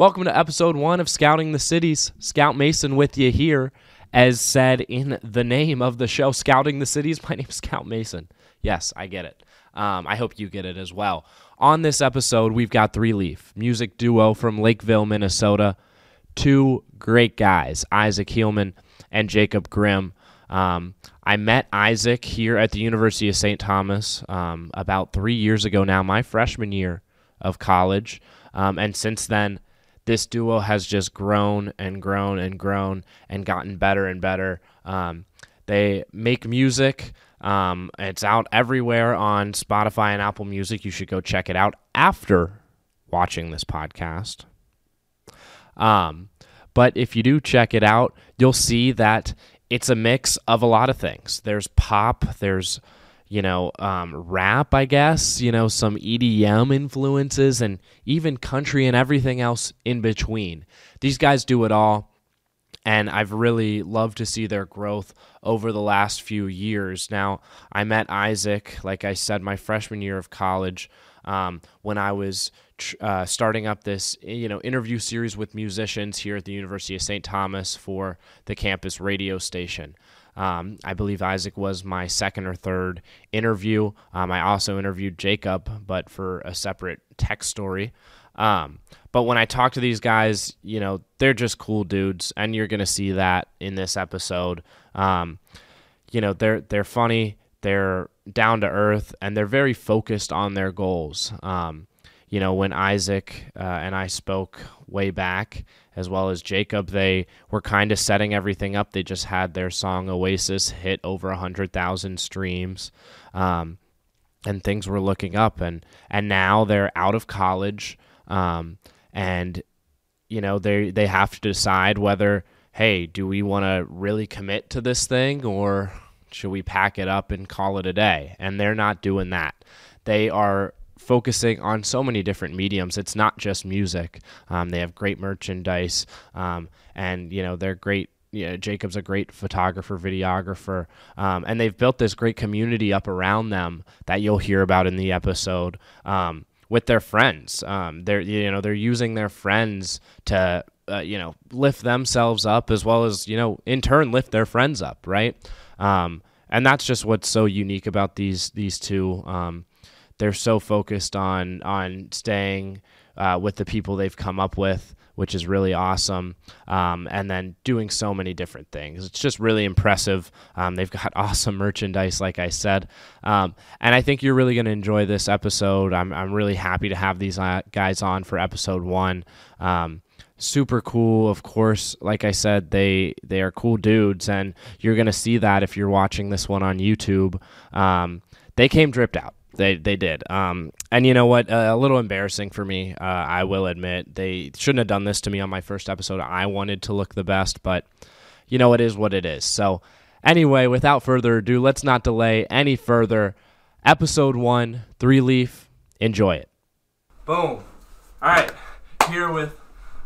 Welcome to episode one of Scouting the Cities. Scout Mason with you here. As said in the name of the show, Scouting the Cities, my name is Scout Mason. Yes, I get it. Um, I hope you get it as well. On this episode, we've got Three Leaf, music duo from Lakeville, Minnesota. Two great guys, Isaac Heilman and Jacob Grimm. Um, I met Isaac here at the University of St. Thomas um, about three years ago now, my freshman year of college. Um, and since then, this duo has just grown and grown and grown and gotten better and better. Um, they make music. Um, it's out everywhere on Spotify and Apple Music. You should go check it out after watching this podcast. Um, but if you do check it out, you'll see that it's a mix of a lot of things. There's pop, there's you know um, rap, I guess, you know some EDM influences, and even country and everything else in between. These guys do it all, and I've really loved to see their growth over the last few years. Now, I met Isaac, like I said, my freshman year of college um, when I was uh, starting up this you know interview series with musicians here at the University of St. Thomas for the campus radio station. Um, I believe Isaac was my second or third interview. Um, I also interviewed Jacob, but for a separate tech story. Um, but when I talk to these guys, you know, they're just cool dudes, and you're gonna see that in this episode. Um, you know, they're they're funny, they're down to earth, and they're very focused on their goals. Um, you know, when Isaac uh, and I spoke way back, as well as Jacob, they were kind of setting everything up. They just had their song Oasis hit over 100,000 streams. Um, and things were looking up and and now they're out of college um, and you know they they have to decide whether hey do we want to really commit to this thing or should we pack it up and call it a day and they're not doing that they are focusing on so many different mediums. It's not just music. Um, they have great merchandise, um, and you know they're great. Jacob's a great photographer, videographer, um, and they've built this great community up around them that you'll hear about in the episode um, with their friends. Um, they're you know they're using their friends to uh, you know lift themselves up as well as you know in turn lift their friends up, right? Um, and that's just what's so unique about these these two. They're so focused on on staying uh, with the people they've come up with, which is really awesome. Um, and then doing so many different things. It's just really impressive. Um, they've got awesome merchandise, like I said. Um, and I think you're really going to enjoy this episode. I'm, I'm really happy to have these uh, guys on for episode one. Um, super cool of course like i said they they are cool dudes and you're gonna see that if you're watching this one on youtube um, they came dripped out they they did. Um, and you know what? Uh, a little embarrassing for me. Uh, I will admit they shouldn't have done this to me on my first episode. I wanted to look the best, but you know it is what it is. So anyway, without further ado, let's not delay any further. Episode one, Three Leaf. Enjoy it. Boom. All right, here with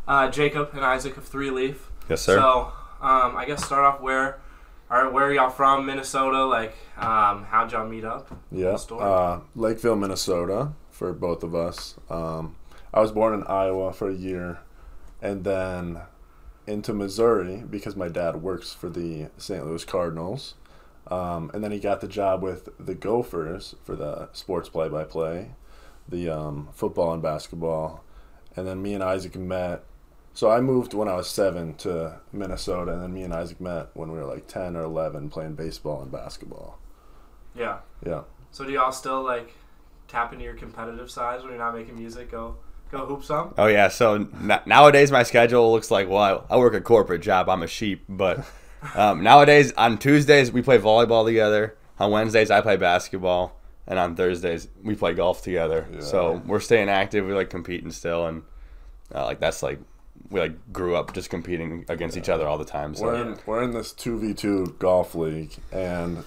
uh, Jacob and Isaac of Three Leaf. Yes, sir. So um, I guess start off where all right, where are y'all from? Minnesota. Like, um, how'd y'all meet up? Yeah, uh, Lakeville, Minnesota, for both of us. Um, I was born in Iowa for a year, and then into Missouri because my dad works for the St. Louis Cardinals. Um, and then he got the job with the Gophers for the sports play-by-play, the um, football and basketball. And then me and Isaac met so I moved when I was seven to Minnesota, and then me and Isaac met when we were like ten or eleven, playing baseball and basketball. Yeah. Yeah. So do y'all still like tap into your competitive side when you're not making music? Go go hoop some. Oh yeah. So n- nowadays my schedule looks like well, I, I work a corporate job. I'm a sheep, but um, nowadays on Tuesdays we play volleyball together. On Wednesdays I play basketball, and on Thursdays we play golf together. Yeah. So we're staying active. We like competing still, and uh, like that's like we like grew up just competing against yeah. each other all the time. So we're in, we're in this two v two golf league, and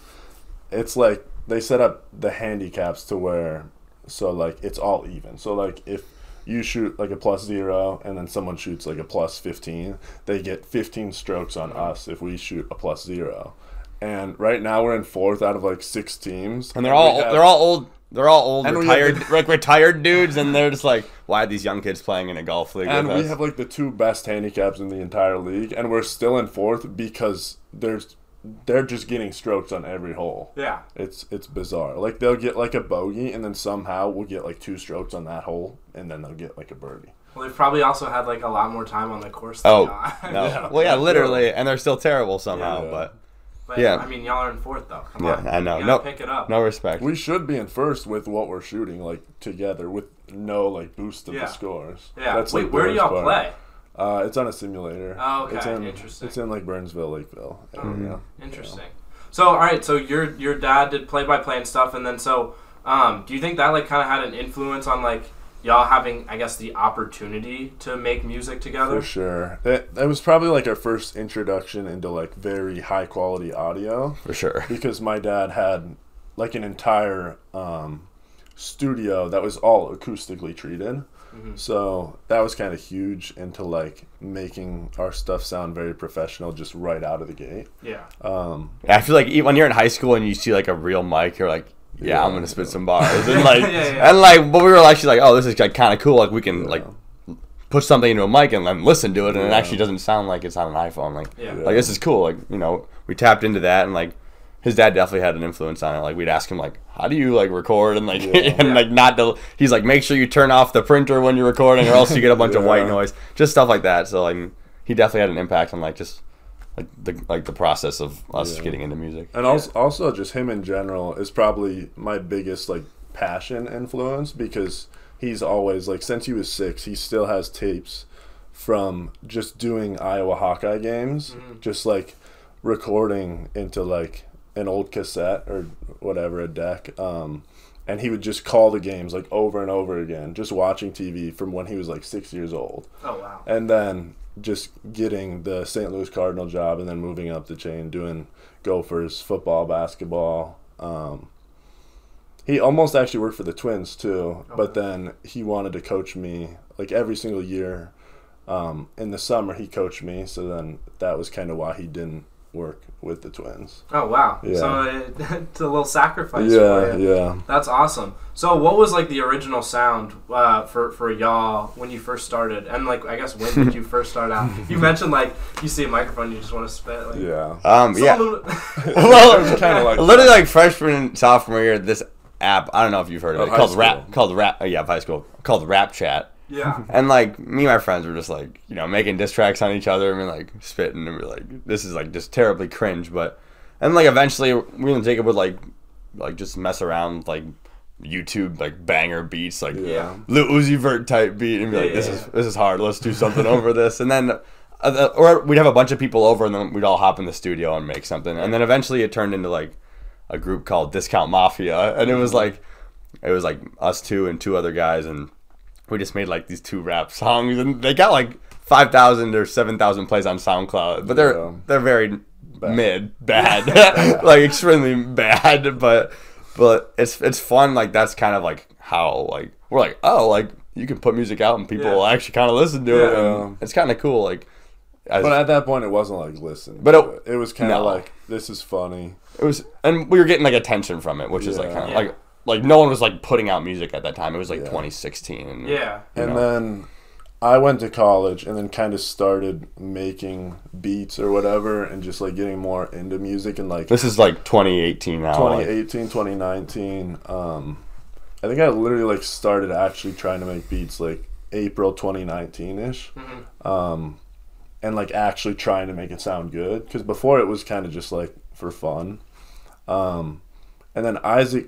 it's like they set up the handicaps to where so like it's all even. So like if you shoot like a plus zero and then someone shoots like a plus 15 they get 15 strokes on mm-hmm. us if we shoot a plus zero and right now we're in fourth out of like six teams and they're all have, they're all old they're all old, And we retired, the- like retired dudes, and they're just like, why are these young kids playing in a golf league? And with we us? have like the two best handicaps in the entire league, and we're still in fourth because there's they're just getting strokes on every hole. Yeah. It's it's bizarre. Like they'll get like a bogey, and then somehow we'll get like two strokes on that hole, and then they'll get like a birdie. Well, they've probably also had like a lot more time on the course. Than oh no, Yeah. well yeah, literally, and they're still terrible somehow. Yeah. But But, Yeah. I mean, y'all are in fourth though. Come Yeah, on. I know. You No- gotta pick it up. no respect. We should be in first with what we're shooting like together with no like boost of Yeah. the scores. Yeah. That's Wait, like where do y'all part. play? Uh, it's on a simulator. Oh, okay. It's in, Interesting. It's in like Burnsville, Lakeville. Mm-hmm. area. Interesting. So, all right. So your your dad did play by play and stuff, and then so, um, do you think that like kind of had an influence on like y'all having, I guess, the opportunity to make music together? For sure. That that was probably like our first introduction into like very high quality audio for sure. because my dad had like an entire um, studio that was all acoustically treated. Mm-hmm. So that was kind of huge into like making our stuff sound very professional just right out of the gate. Yeah. Um, I feel like e- when you're in high school and you see like a real mic, you're like, yeah, Yeah. I'm gonna spit some bars, and like, Yeah, yeah. and like, but we were actually like, oh, this is like kind of cool. Like we can like put something into a mic and then listen to it, and it actually doesn't sound like it's on an iPhone. Like, Yeah. like this is cool. Like you know, we tapped into that, and like his dad definitely had an influence on it. Like we'd ask him like, how do you like record and like Yeah. and like not to. He's like, make sure you turn off the printer when you're recording, or else you get a bunch of white noise. Just stuff like that. So like he definitely had an impact on like just. Like the like the process of us Yeah. getting into music. and also, also just him in general is probably my biggest like passion influence because he's always like since he was six he still has tapes from just doing iowa hawkeye games just like recording into like an old cassette or whatever a deck um and he would just call the games like over and over again just watching tv from when he was like six years old Oh wow. and then just getting the St. Louis Cardinal job and then moving up the chain doing Gophers football, basketball. Um, he almost actually worked for the Twins too, but then he wanted to coach me like every single year. Um, in the summer, he coached me, so then that was kind of why he didn't work with the Twins. Oh wow. Yeah. So it, it's a little sacrifice. Yeah, for you. yeah. That's awesome. So, what was like the original sound uh, for for y'all when you first started, and like I guess when did you first start out? You mentioned like you see a microphone, you just want to spit. Like, Yeah. Um, yeah. Someone- well, It was kinda like literally like freshman and sophomore year, this app. I don't know if you've heard of Oh, it. called school. Rap. Called Rap. Oh, yeah, high school. Called Rap Chat. Yeah. And like me and my friends were just like, you know, making diss tracks on each other and we're like spitting and we're like, this is like just terribly cringe. But and like eventually, we and Jacob would like, like just mess around with, like YouTube like banger beats like Yeah. Lil Uzi Vert type beat and be like, this yeah, is this is hard. Let's do something over this. And then, uh, or we'd have a bunch of people over and then we'd all hop in the studio and make something. And then eventually it turned into like a group called Discount Mafia, and it was like, it was like us two and two other guys, and we just made like these two rap songs, and they got like five thousand or seven thousand plays on SoundCloud, but they're Yeah. they're very mid, bad, like extremely bad, but but it's it's fun. Like that's kind of like how like we're like oh like you can put music out and people Yeah. will actually kind of listen to it. Yeah. And it's kind of cool. Like, as, But at that point, it wasn't like listen. But it- it, was kind of no. like this is funny. it was, and we were getting like attention from it, which is like kind of Yeah. like like no one was like putting out music at that time. It was like Yeah. 2016. and- Yeah. and know. then I went to college and then kind of started making beats or whatever and just like getting more into music and like This is like 2018 now. like- 2018 2019 um I think I literally like started actually trying to make beats like April 2019ish Mm-hmm. um and like actually trying to make it sound good cuz before it was kind of just like for fun um and then Isaac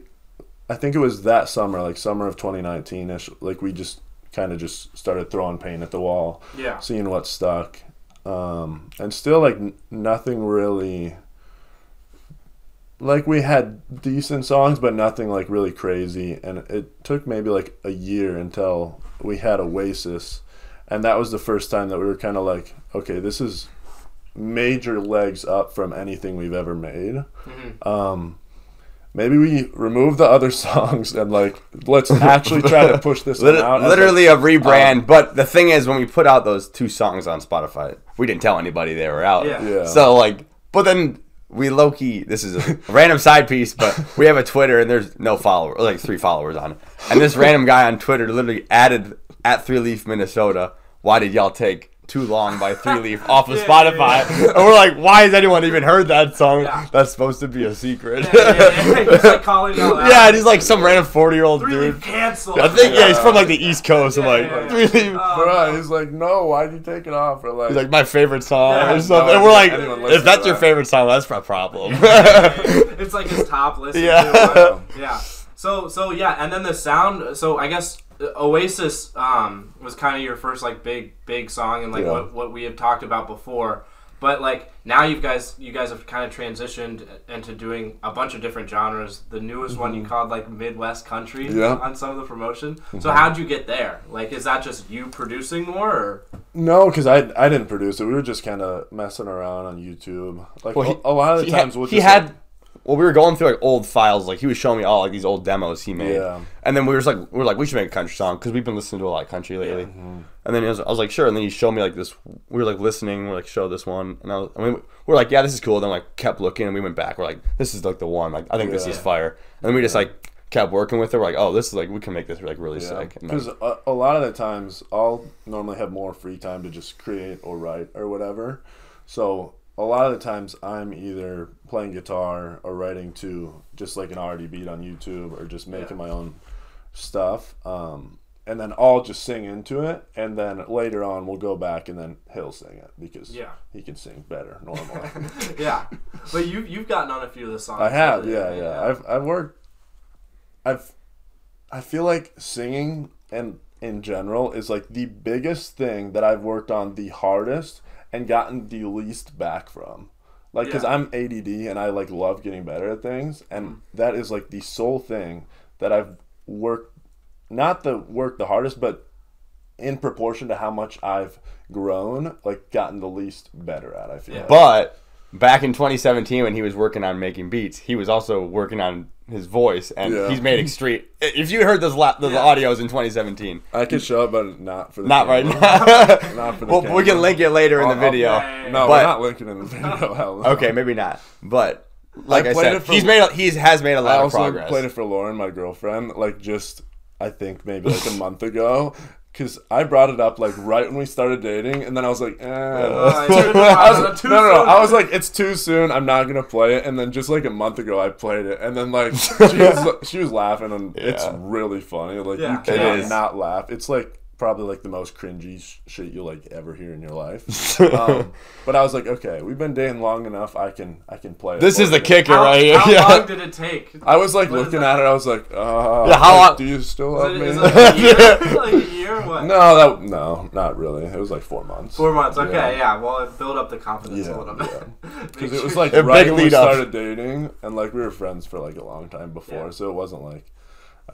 I think it was that summer like summer of 2019ish like we just kind of just started throwing paint at the wall Yeah. seeing what stuck. Um and still like n- nothing really like we had decent songs but nothing like really crazy. And it took maybe like a year until we had oasis. And that was the first time that we were kind of like okay this is major legs up from anything we've ever made. Um maybe we remove the other songs and like let's actually try to push this one out as, like, literally a rebrand. um, but the thing is, when we put out those two songs on Spotify, we didn't tell anybody they were out. Yeah. Yeah. So like, but then we low key. This is a random side piece, but we have a Twitter and there's no follower, like three followers on it. And this random guy on Twitter literally added at Three Leaf Minnesota. Why did y'all take too long by Three Leaf off of Yeah, Spotify? yeah, And we're like, why has anyone even heard that song? Yeah. That's supposed to be a secret. Yeah, yeah, yeah. He's like calling you out. Yeah, and he's like some random forty year old Three dude. leaf cancel. I think yeah, he's from like the East Coast. I'm like, yeah, yeah. Three Leaf. Um, oh, Bro, he's like, no, why'd you take it off? Or like, He's like my favorite song Yeah, or something. idea and we're like, if that's your that. favorite song, that's a problem. it's like his top list. Yeah. yeah. So so yeah, and then the sound. So I guess Oasis um, was kind of your first like big big song, and like Yeah. what what we had talked about before. But like now you guys you guys have kind of transitioned into doing a bunch of different genres. The newest one you called like Midwest country Mm-hmm. Yeah. on some of the promotion. So how'd you get there? Like is that just you producing more or no, because I, I didn't produce it. We were just kind of messing around on YouTube. Like, Well, he- a, a lot of the times had, we'll he had like- well, we were going through like old files. Like he was showing me all like these old demos he made. Yeah. And then we were just like, we were like, we should make a country song because we've been listening to a lot of country lately. Mm-hmm. And then he was, I was like, sure. And then he showed me like this. We were like listening. We're like, show this one. And I was, I mean, we we're like, yeah, this is cool. Then like kept looking, and we went back. We're like, this is like the one. Like I think this is fire. And then we just like kept working with it. We're like, oh, this is like we can make this like really Yeah, sick. And then- because a, a lot of the times I'll normally have more free time to just create or write or whatever. So a lot of the times I'm either playing guitar or writing to just like an already beat on YouTube or just making Yeah. my own stuff. Um, and then I'll just sing into it, and then later on we'll go back and then he'll sing it because Yeah. he can sing better normally. yeah? But you you've gotten on a few of the songs. I have, lately, yeah, yeah. I've I've worked. I've. I feel like singing and in general is like the biggest thing that I've worked on the hardest and gotten the least back from. Like, because Yeah. I'm ADD and I like love getting better at things, and hmm. that is like the sole thing that I've worked, not the work the hardest, but in proportion to how much I've grown, like gotten the least better at. I feel. Yeah. like. But back in 2017, when he was working on making beats, he was also working on his voice, and Yeah. he's made extreme. If you heard those la- those Yeah. audios in 2017, I could show it, but not for the not right now. Not for the well, we can link it later in the I'll- I'll- video. No, But- we're not linking in the video. Hell no. Okay, maybe not, but like I, played said, for- he's made a, he's has made a lot of also progress. played it for Lauren, my girlfriend, like just I think maybe like a month ago. Cause I brought it up like right when we started dating, and then I was like, eh. Uh, It's too- too- I was- too no, no, no. soon. I was like, it's too soon. I'm not gonna play it. And then just like a month ago, I played it, and then like she was she was laughing, and it's really funny. Like Yeah. you It can't not laugh. It's like probably like the most cringy sh- shit you'll like ever hear in your life. um, but I was like, okay, we've been dating long enough. I can I can play. this is the kicker How, right here. how yeah. long did it take? I was like What is looking at it. I was like, uh, Yeah, how like, long- do you still love it, me? like a year? like a year? What? no, that no, not really. It was like four months. Four months. Okay, Yeah. yeah. Well, it built up the confidence Yeah, a little bit. yeah. Because it was like right when we lead up. started dating, and like we were friends for like a long time before, Yeah. so it wasn't like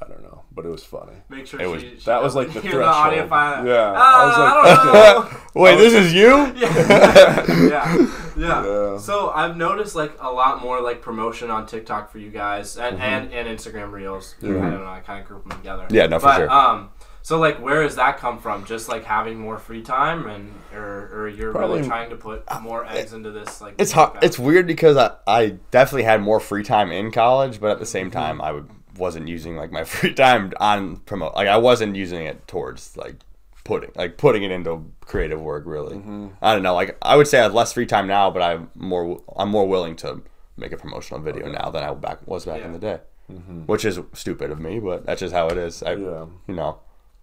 I don't know, but it was funny. Make sure It was- she, she that was, like, the hear the audio threshold. file. Yeah, Ah, I was like, I. Wait, this is you? yeah. yeah, yeah. Yeah. So I've noticed like a lot more like promotion on TikTok for you guys and Mm-hmm. and, and Instagram Reels. I don't know. I kind of group them together. Yeah, no, for but, sure. Um, so like, where does that come from? Just like having more free time, and or, or you're Probably- really trying to put more eggs into this like. It's hard. It's weird because I, I definitely had more free time in college, but at the Mm-hmm. same time, I would, wasn't using like my free time on promote. Like I wasn't using it towards like putting like putting it into creative work. Really, Mm-hmm. I don't know. Like I would say I have less free time now, but I'm more I'm more willing to make a promotional video now than I back was back Yeah. in the day, which is stupid of me, but that's just how it is. I, Mm-hmm. Yeah. you know.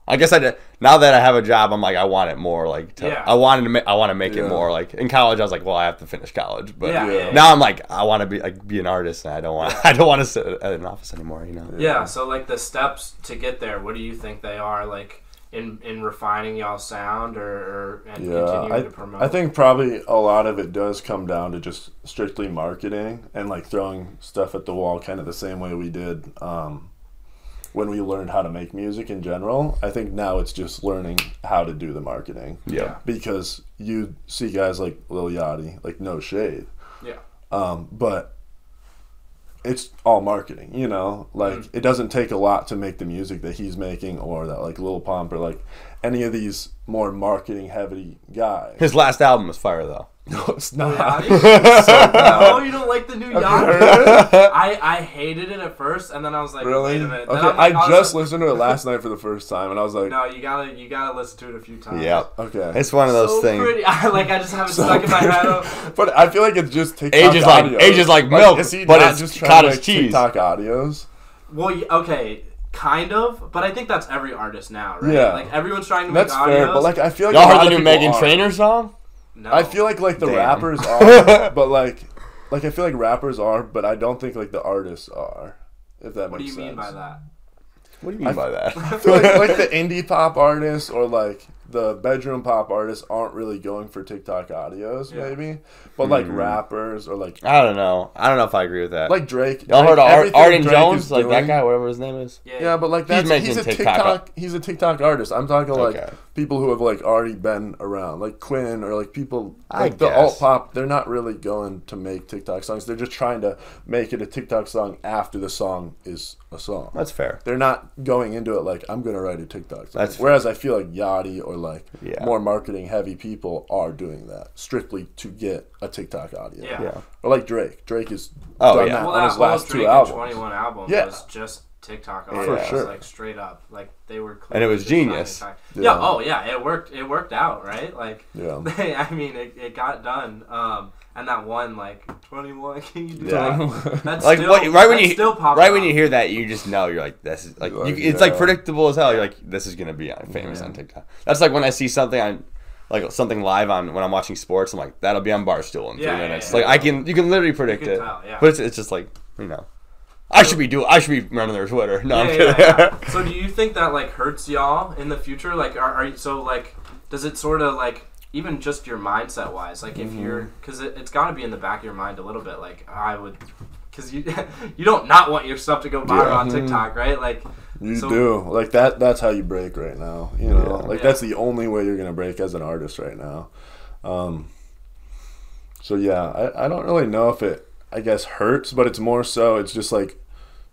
I guess I did, now that I have a job, I'm like I want it more like to, Yeah. I wanted to ma- I want to make Yeah. it more like in college I was like well I have to finish college but Yeah, Yeah. yeah, yeah. now I'm like I want to be like be an artist and I don't want I don't want to sit at an office anymore you know Yeah. So like the steps to get there, what do you think they are? Like in in refining y'all sound or, or and Yeah, continuing I, to promote. I think probably a lot of it does come down to just strictly marketing and like throwing stuff at the wall, kind of the same way we did um, when we learned how to make music in general. I think now it's just learning how to do the marketing. yeah because you see guys like Lil Yachty, like no shade, Yeah. um, but it's all marketing, you know. Like Mm. it doesn't take a lot to make the music that he's making, or that like Lil Pump, or like any of these more marketing heavy guys. his last album was fire though No, it's not. no, oh, you don't like the new Yachty? I, I hated it at first, and then I was like, really? wait a minute. Then Okay, I'm like, I oh, was just like, listened to it last night for the first time, and I was like, No, you gotta you gotta listen to it a few times. Yep. okay. It's one of those so things. pretty. I, like I just have it So stuck in my head. pretty. But I feel like it's just TikTok Age is like- audio. age is like milk, is he but not it's just trying cottage to make cheese. TikTok audios? Well, okay, kind of, but I think that's every artist now, right? Yeah. Like everyone's trying to make That's audios. fair, but like I feel like Y'all a heard the new Meghan. Trainor song? no. I feel like like the Damn. rappers are, but like, like I feel like rappers are, but I don't think like the artists are. If that What do makes you sense. mean by that? What do you mean by that? I feel like, like the indie pop artists or like the bedroom pop artists aren't really going for TikTok audios, Yeah. maybe. But like Hmm. rappers or like I don't know. I don't know if I agree with that. like Drake. Y'all like, heard of Art, Arden Drake Jones? is Like that guy, whatever his name is? Yeah. Yeah, but like that's making he's a TikTok TikTok. He's a TikTok artist. I'm talking like Okay. people who have like already been around, like Quinn or like people I like the guess. alt pop. They're not really going to make TikTok songs. They're just trying to make it a TikTok song after the song is a song. That's fair. They're not going into it like I'm gonna write a TikTok song. That's- Whereas I feel like Yachty or like Yeah. more marketing heavy people are doing that strictly to get a TikTok audience. Yeah. Yeah. Or like Drake. Drake is Oh, done yeah. that Well, on his last Drake two and albums. 21 album Yeah. was just TikTok Yeah, For audios, sure. like straight up, like they were. And it was genius. Yeah. Yeah. Oh yeah. It worked. It worked out, right? Like. Yeah. They, I mean, it, it got done. Um, and that one like 21. Can you do Yeah. that? That's Like still, what, right when you still popping right when you hear that, you just know you're like this is like, You're like, it's like predictable as hell. You're like this is gonna be on, famous Yeah. on TikTok. That's like when I see something on like something live on when I'm watching sports. I'm like that'll be on Barstool in three Yeah, yeah, minutes. yeah, like yeah. I can you can literally predict can it, tell, yeah. but it's, it's just like you know. I should be doing. I should be running their Twitter. No, I'm kidding. yeah, yeah. So do you think that like hurts y'all in the future? Like, are, are you so like? Does it sort of like even just your mindset wise? Like, if Mm-hmm. you're because it, it's got to be in the back of your mind a little bit. Like, I would because you you don't not want your stuff to go viral Yeah. on TikTok, right? Like, You So- do like that. That's how you break right now. You know, Yeah. like Yeah. that's the only way you're gonna break as an artist right now. Um, so yeah, I, I don't really know if it I guess hurts, but it's more so it's just like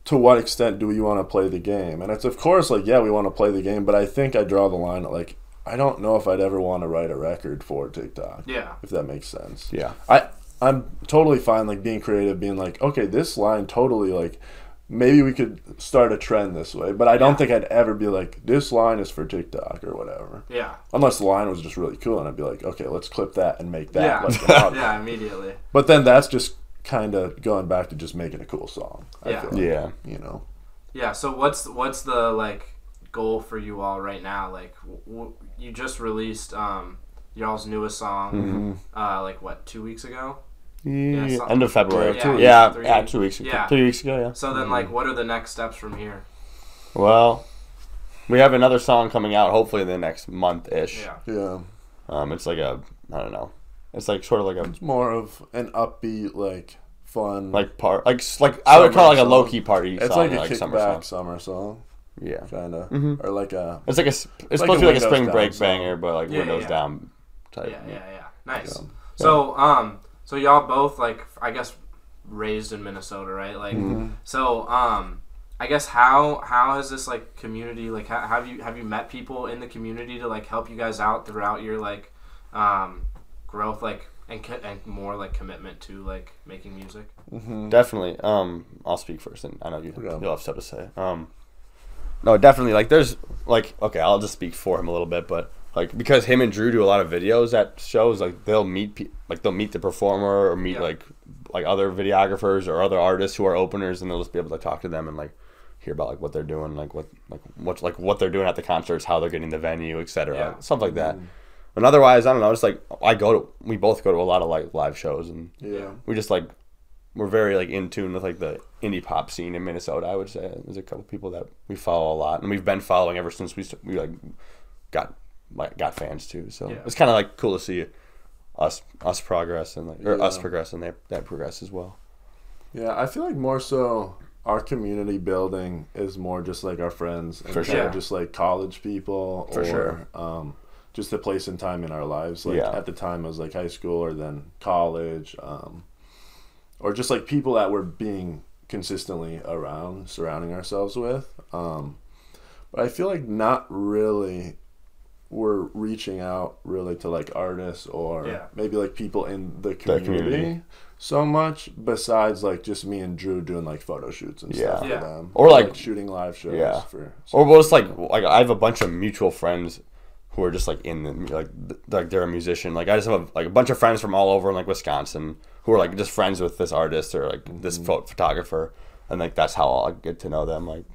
to what extent do we want to play the game? And it's of course like yeah we want to play the game, but I think I draw the line at like I don't know if I'd ever want to write a record for TikTok. yeah, If that makes sense. Yeah. I I'm totally fine like being creative, being like, okay, this line totally like maybe we could start a trend this way, but I don't Yeah. think I'd ever be like, this line is for TikTok or whatever. yeah, Unless the line was just really cool, and I'd be like, okay, let's clip that and make that. yeah, Like yeah. Immediately, But then that's just kind of going back to just making a cool song. I Yeah. feel like, Yeah. You know. yeah. So what's what's the like goal for you all right now? Like, w- w- you just released um y'all's newest song, Mm-hmm. uh, like what two weeks ago? Yeah, so- end of February. Yeah, Yeah, two- yeah, three- two weeks ago. yeah. Three weeks ago, yeah. So then, like, what are the next steps from here? Well, we have another song coming out hopefully in the next month ish. Yeah. Yeah. Um, it's like a I don't know. It's like sort of like a It's more of an upbeat, like fun. like part like like I would call it like a Summer low key party it's song, like a summer kickback song. summer song, Yeah, kind of, Mhm. or like a it's like a s- it's like supposed to be like a spring Down break song. banger, but like Yeah, windows yeah. down type. Yeah, yeah, yeah. Nice. Yeah. So, um, so y'all both like, I guess, raised in Minnesota, right? Like, Mm-hmm. so, um, I guess how how has this like community like ha- have you have you met people in the community to like help you guys out throughout your like um growth like and co- and more like commitment to like making music? Definitely. Um, I'll speak first, and I know you Yeah. you'll have stuff to say. Um, no, definitely. Like, there's like okay, I'll just speak for him a little bit, but like because him and Drew do a lot of videos at shows, like they'll meet pe- like they'll meet the performer or meet Yeah. like like other videographers or other artists who are openers, and they'll just be able to talk to them and like hear about like what they're doing, like what like what like what they're doing at the concerts, how they're getting the venue, etc. Yeah. Stuff like that. Mm-hmm. And otherwise, I don't know. It's like I go to we both go to a lot of like live shows and yeah. we just like we're very like in tune with like the indie pop scene in Minnesota. I would say there's a couple people that we follow a lot, and we've been following ever since we we like got like got fans too. So Yeah. it's kind of like cool to see us us progress and like or us progress and they that progress as well. Yeah, I feel like more so our community building is more just like our friends and For sure. just like college people For or sure. um, just the place and time in our lives. Like Yeah. at the time it was like high school or then college, um, or just like people that we're being consistently around, surrounding ourselves with. Um, but I feel like not really we're reaching out really to like artists or Yeah. maybe like people in the community, community. so much besides like just me and Drew doing like photo shoots and Yeah. stuff Yeah. for them Or, like- shooting live shows Yeah. for Or we'll just like like I have a bunch of mutual friends who are just like in the like th- like they're a musician. Like I just have like a bunch of friends from all over like Wisconsin who are like just friends with this artist or like this mm. pho- photographer, and like that's how I'll get to know them. Like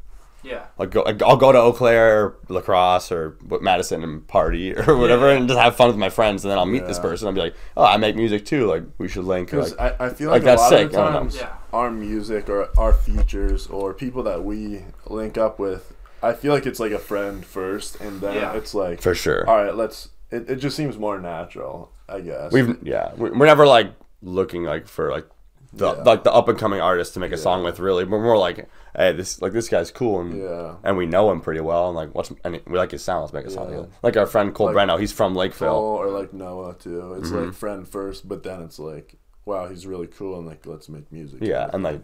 Yeah. like go, like, I'll go to Eau Claire, La Crosse, or what Madison and party or whatever, Yeah. and just have fun with my friends. And then I'll meet this person. I'll be like, oh, I make music too. Like we should link. Or, Because like, I, I feel like, like, that's a lot sick. of the I don't know. times Yeah. our music or our features or people that we link up with, I feel like it's like a friend first, and then Yeah. it's like, for sure. all right, let's. It, it just seems more natural, I guess. We've yeah, we're never like looking like for like the Yeah. like the up and coming artist to make a song with. Really, we're more like, hey, this like this guy's cool and Yeah. and we know him pretty well and like what's and we like his sound. Let's make a song. Yeah. together. Like our friend Cole Like- Breno, he's from Lakeville. Cole or like Noah too. It's Mm-hmm. like friend first, but then it's like, wow, he's really cool, and like let's make music. Yeah, and like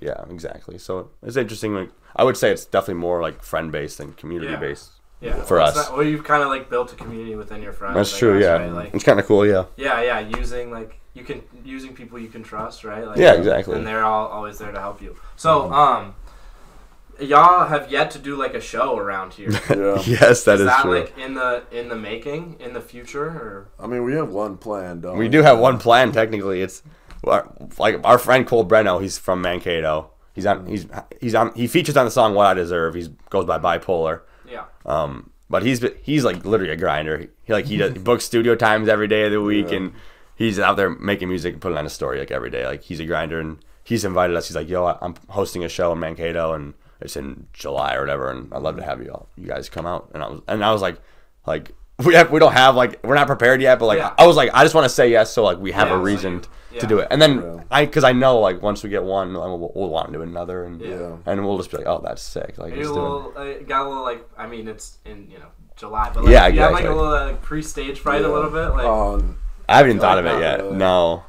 yeah, exactly. So it's interesting. Like I would say it's definitely more like friend based than community based. Yeah. For Well, us. it's not- well, you've kind of like built a community within your friends. That's I true. guess, Yeah, right? Like, it's kind of cool. Yeah. yeah, yeah. Using like you can using people you can trust, right? Like, Yeah, exactly. And they're all always there to help you. So, um, y'all have yet to do like a show around here. yeah. Yes, that is is that true. like in the in the making in the future or I mean, we have one plan, don't we? We do have one plan technically. It's like our friend Cole Breno. He's from Mankato. He's on. He's he's on. He features on the song "What I Deserve." He goes by Bipolar. yeah Um, but he's he's like literally a grinder. He like he, does, he books studio times every day of the week, Yeah. and he's out there making music and putting on a story like every day. Like he's a grinder, and he's invited us. He's like, "Yo, I'm hosting a show in Mankato, and it's in July or whatever, and I'd love to have you all, you guys come out." And I was and I was like, like we have we don't have like we're not prepared yet, but like Yeah. I was like, I just want to say yes, so like we have Yeah, a so reason you- to do it, and then I because I know like once we get one, then we'll, we'll want to do another, and Yeah. and we'll just be like, oh, that's sick, like Maybe let's a it. little uh, got a little like I mean it's in you know July but like Yeah, you have like a little like pre-stage fright a little bit like Um, I haven't even Like, thought of it yet. really. No.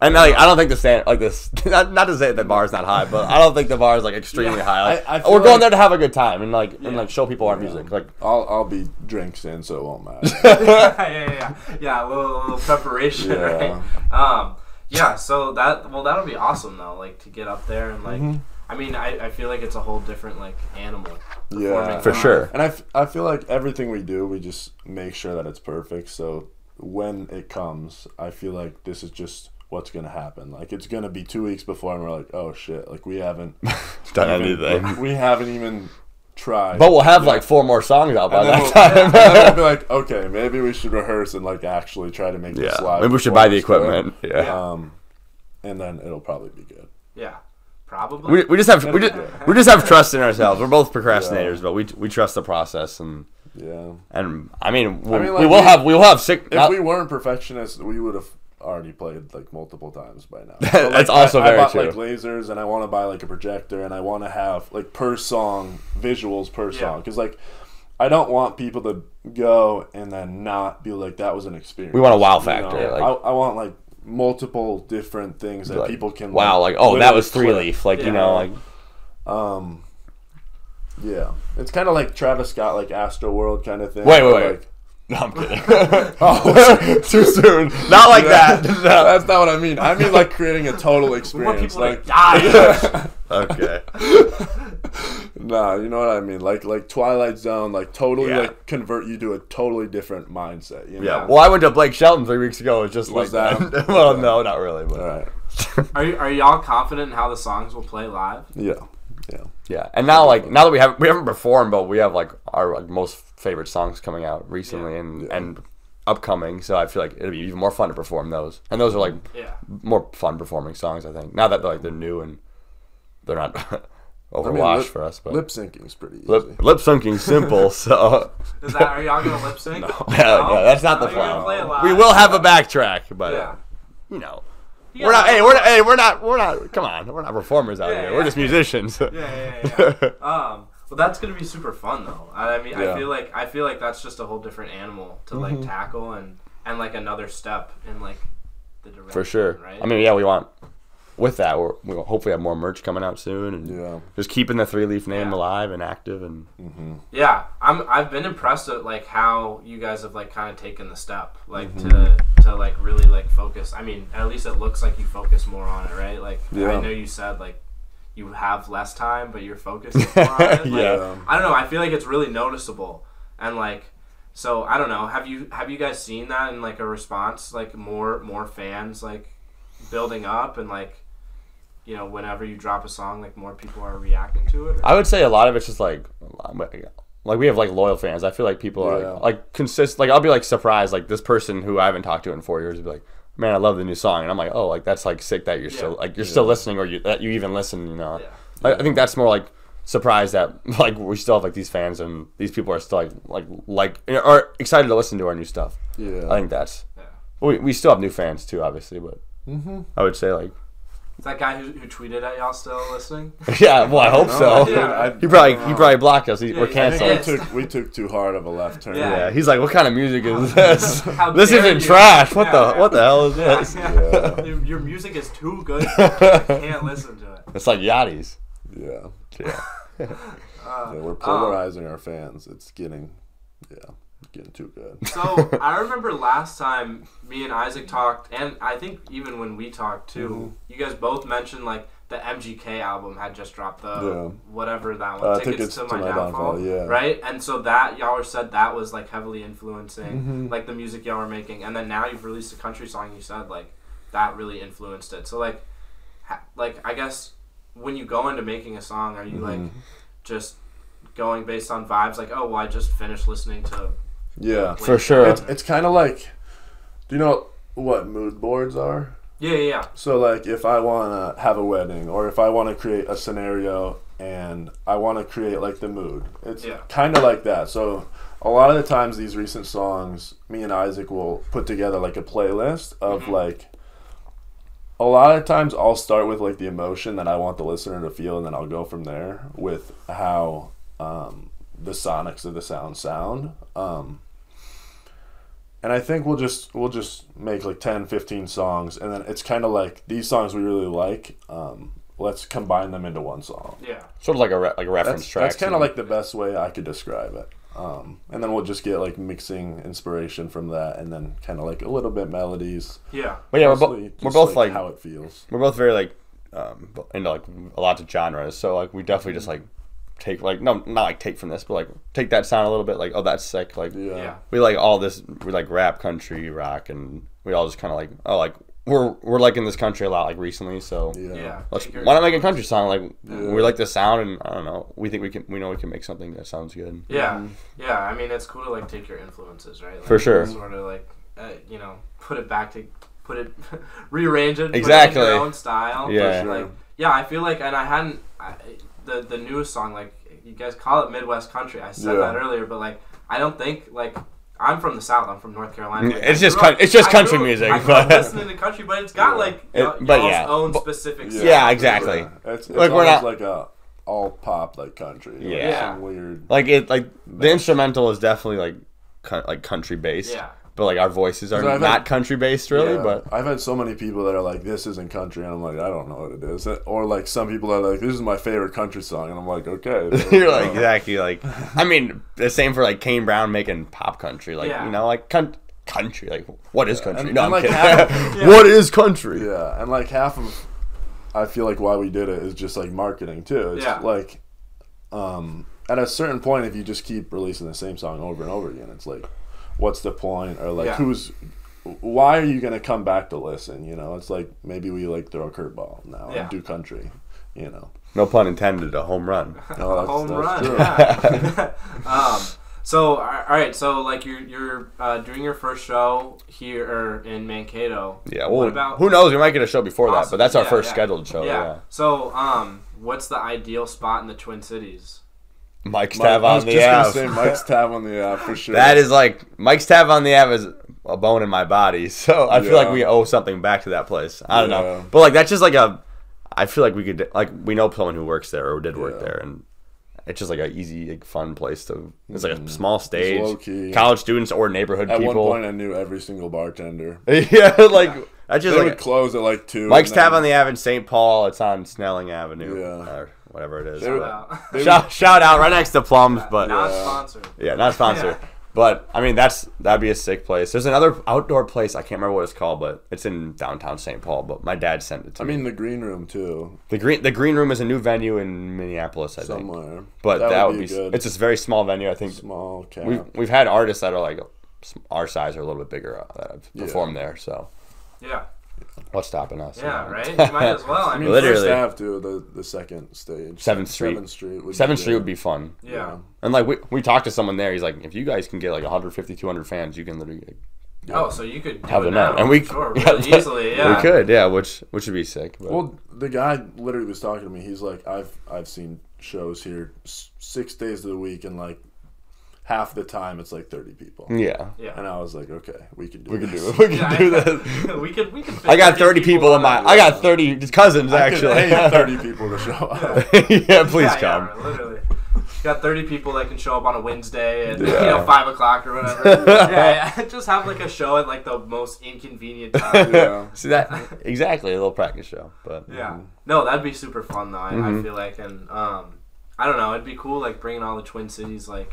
And like, I don't think the stand like this. Not, not to say that the bar is not high, but I don't think the bar is like extremely Yeah, high. Like, I- I we're going like- there to have a good time and like and like show people our Yeah. music. Like I'll I'll be drinks in, so it won't matter. yeah, yeah, yeah, yeah. A little, little preparation, Yeah. right? Um, yeah. So that well, that'll be awesome though. Like to get up there and like, Mm-hmm. I mean, I, I feel like it's a whole different like animal. Yeah. for sure. And I, f- I feel like everything we do, we just make sure that it's perfect. So when it comes, I feel like this is just what's gonna happen. Like it's gonna be two weeks before, and we're like, oh shit, like we haven't done even, anything. we haven't even tried. But we'll have like four more songs out by and that we'll, time. and then we'll be like, okay, maybe we should rehearse and like actually try to make this yeah. live. Maybe we should buy the equipment. good. Yeah. Um, and then it'll probably be good. Yeah, probably. We, we just have we just, we just have trust in ourselves. We're both procrastinators, Yeah. but we we trust the process and Yeah. and I mean, we'll, mean, we will we- have we will have sick. If not- we weren't perfectionists, we would have already played like multiple times by now. But, That's like, also I, very I bought true. like lasers, and I want to buy like a projector, and I want to have like per song visuals per Yeah. song because like I don't want people to go and then not be like that was an experience. We want a wow you factor, know? like- I, I want like multiple different things that like, people can. wow, like oh that was three click. leaf, like Yeah. you know, like Um, yeah, it's kind of like Travis Scott, like Astroworld kind of thing. Wait, wait, wait. Like, no, I'm kidding. oh, Too soon. Not like that. No. That's not what I mean. I mean like creating a total we want experience. people Like, to die. Okay. nah, you know what I mean. Like like Twilight Zone, like totally Yeah. like convert you to a totally different mindset. You know? Yeah. Well, I went to Blake Shelton three weeks ago. It's just Was like that- that. well, okay. no, not really, but All right. are y- are y'all confident in how the songs will play live? Yeah. Yeah. yeah. And now, like now that we have we haven't performed, but we have like our like, most favorite songs coming out recently and Yeah. and upcoming. So I feel like it'll be even more fun to perform those. And those are like Yeah. more fun performing songs. I think now that like they're new and they're not I mean, overwashed lip, for us, but lip syncing is pretty easy. lip lip syncing simple. So Is that are y'all gonna lip sync? no, no, that's not the Oh, plan. play it live. We will have a backtrack, but Yeah. you know. We're not. Hey, we're not. Hey, we're not. We're not. Come on, we're not performers out here. We're just musicians. Yeah, yeah, yeah. yeah. um, well, that's gonna be super fun though. I I mean, I feel like I feel like that's just a whole different animal to like Mm-hmm. tackle and and like another step in like the direction. For sure. Right. I mean, yeah, we want with that, we're, we'll hopefully have more merch coming out soon, and Yeah. just keeping the three leaf name Yeah. alive and active. And Yeah, I'm. I've been impressed at like how you guys have like kind of taken the step, like Mm-hmm. to to like really like focus. I mean, at least it looks like you focus more on it, right? Like I know you said like you have less time, but you're focused more on it. Like, Yeah. I don't know. I feel like it's really noticeable, and like, so I don't know. Have you have you guys seen that in like a response? Like more more fans like building up and like. You know, whenever you drop a song, like more people are reacting to it. or- I would say a lot of it's just like, like we have like loyal fans. I feel like people Yeah. are like consist. Like I'll be like surprised. Like this person who I haven't talked to in four years would be like, "Man, I love the new song," and I'm like, "Oh, like that's like sick that you're still like you're still listening or you that you even listen." You know, Yeah. I, I think that's more like surprised that like we still have like these fans and these people are still like like like are excited to listen to our new stuff. Yeah. I think that's. Yeah. We, we still have new fans too, obviously, but mm-hmm. I would say like, Is that guy who, who tweeted at y'all still listening? yeah. Well, I hope No, so. dude, Yeah. I- He probably he probably blocked us. He, Yeah, we're he's I canceled. we took we took too hard of a left turn. Yeah. Yeah, he's like, "What kind of music is this? This isn't you." trash. What Yeah, the yeah. what the hell is Yeah, this?" yeah. Your- Your music is too good. I can't listen to it. It's like Yachty's. Yeah. Yeah. Uh, yeah, we're um, polarizing our fans. It's getting, yeah, getting too good. So I remember last time me and Isaac talked, and I think even when we talked too, Mm-hmm. you guys both mentioned like the MGK album had just dropped the Yeah. whatever that one Uh, tickets, Tickets to, to my, My downfall, Downfall, yeah. right and so that y'all were said that was like heavily influencing Mm-hmm. like the music y'all were making and then now you've released a country song you said like that really influenced it so like ha- like I guess when you go into making a song are you like Mm-hmm. just going based on vibes like oh well I just finished listening to Yeah. For sure. It's, it's kind of like, do you know what mood boards are? yeah yeah yeah So like if I want to have a wedding or if I want to create a scenario and I want to create like the mood. It's Yeah. kind of like that. So a lot of the times these recent songs, me and Isaac will put together like a playlist of like a lot of times I'll start with like the emotion that I want the listener to feel and then I'll go from there with how um, the sonics of the sound sound. Um, and I think we'll just we'll just make like 10, 15 songs, and then it's kind of like these songs we really like. Um, let's combine them into one song. yeah Sort of like a re- like a reference That's, track. that's kind of like the best way I could describe it. Um, and then we'll just get like mixing inspiration from that, and then kind of like a little bit melodies. yeah But yeah, we're, bo- we're just, both like, how it feels. we're both very like um, into like a lot of genres. So like we definitely just like take like no not like take from this, but like take that sound a little bit. Like oh that's sick. Like Yeah. yeah we like all this. We like rap, country, rock, and we all just kind of like oh like we're we're like in this country a lot like recently. So Yeah. yeah let's why not make a country song? Like Yeah. we like the sound, and I don't know. We think we can. We know we can make something that sounds good. Yeah, yeah. I mean, it's cool to like take your influences, right? Like, For sure. Sort of like, uh, you know, put it back to, put it, rearrange it, Exactly. Put it your own style. Yeah. But, like, yeah. I feel like, and I hadn't I, the the newest song like you guys call it Midwest country. I said Yeah. that earlier, but like I don't think like. I'm from the South. I'm from North Carolina. Mm, like, It's just grew up- coun- it's just I grew country up- music, I grew up but- listening to country, but it's got Yeah. like It- y- but y'all's yeah. own But- specific. Yeah. Yeah, exactly. Yeah. It's, it's Like, we're not- like a all pop like country. Like, Yeah. Some weird. Like it, like the instrumental is definitely like co- like country based. Yeah. But like our voices are not had- country based really. Yeah. But I've had so many people that are like, "This isn't country," and I'm like, "I don't know what it is." Or like some people are like, "This is my favorite country song," and I'm like, "Okay." you're like go." exactly like. I mean, the same for like Kane Brown making pop country. Like Yeah. you know, like con- country. Like what is country? and- no, and, I'm like, kidding. half- What is country? Yeah, and like half of, I feel like why we did it is just like marketing too. It's Yeah. like, um, at a certain point, if you just keep releasing the same song over and over again, it's like, what's the point? Or like, Yeah. who's, why are you gonna come back to listen? You know, it's like maybe we like throw a curveball now Yeah. and do country. You know, No pun intended. A home run. no, that's, home that's run. true. Yeah. um, so all right, so like you're you're uh, doing your first show here in Mankato. Yeah. What Well, about who knows? We might get a show before that. But that's our Yeah, first yeah. scheduled show. yeah. Yeah. So um, what's the ideal spot in the Twin Cities? Mike's Mike- Tap I on was the just app. say Mike's Tap on the Ave for sure. That is like Mike's Tap on the Ave is a bone in my body. So I feel like we owe something back to that place. I don't Yeah. know, but like that's just like a. I feel like we could like we know someone who works there or did work Yeah. there, and it's just like a easy, like, fun place to. It's like a mm. small low stage, key. college students or neighborhood At people. one point, I knew every single bartender. yeah, like I just They like would close at like two. Mike's Tap on the Ave in St. Paul. It's on Snelling Avenue, Yeah. or whatever it is. They would- Wow. they would- shout, shout out right next to Plums, but Not sponsored. yeah, not sponsored. Yeah. But I mean, that's that'd be a sick place. There's another outdoor place I can't remember what it's called, but it's in downtown St. Paul. But my dad sent it to I me. mean, the green room too, The green the green room is a new venue in Minneapolis, I think. somewhere. But that, would be, good. it's a very small venue. I think small cap. we've we've had artists that are like our size or a little bit bigger uh, that have Yeah. performed there. So Yeah. What's stopping us? Yeah, right? You might as well. I I mean, mean, Literally. First Ave too. The the second stage. Seventh Street. Seventh Street. Would Seventh be Street would be fun. yeah. And like we, we talked to someone there, he's like, if you guys can get like 150, 200 fans, you can literally Oh, so you could do have it a now, night, and we sure, yeah, really easily. Yeah. we could, yeah, which which would be sick. But. Well, the guy literally was talking to me. He's like, I've I've seen shows here s- six days of the week, and like half the time it's like thirty people. yeah, Yeah. And I was like, okay, we can do. It. We can do it. We can Yeah, do this. we could. We could. fit I got 30 people in my. I got 30 cousins I could actually. pay thirty people to show up. yeah, please yeah, come. Yeah, literally. Got 30 people that can show up on a Wednesday at you know five o'clock or whatever. yeah, yeah, just have like a show at like the most inconvenient time. yeah. See that exactly a little practice show, but Yeah. No, that'd be super fun though. I, I Mhm. feel like, and um, I don't know, it'd be cool like bringing all the Twin Cities like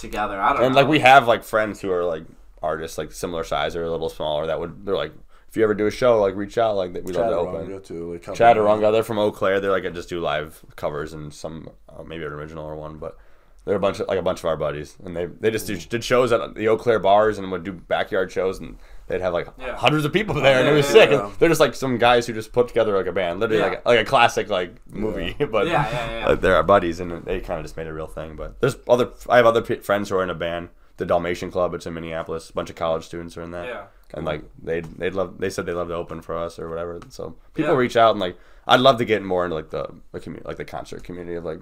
together. I don't know. and know. like we have like friends who are like artists like similar size or a little smaller that would they're like if you ever do a show like reach out like we love to open. Chaturanga too. Like couple- Chaturanga, they're from Eau Claire. They're like I just do live covers and some uh, maybe an original or one, but they're a bunch of like a bunch of our buddies, and they they just do, did shows at the Eau Claire bars and would do backyard shows, and they'd have like Yeah. hundreds of people there, and it was yeah, sick. yeah. They're just like some guys who just put together like a band, literally Yeah. like like a classic like movie, but Yeah, yeah, yeah. uh, they're our buddies, and they kind of just made a real thing. But there's other I have other p- friends who are in a band, the Dalmatian Club. It's in Minneapolis. A bunch of college students are in that yeah. and like they they'd love they said they love to open for us or whatever. So people Yeah. reach out and like I'd love to get more into like the, the community, like the concert community of like